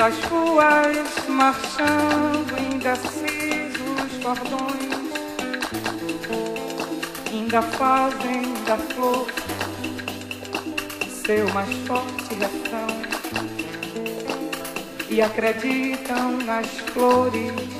pelas ruas, marchando indecisos cordões, ainda fazem da flor seu mais forte refrão. E acreditam nas flores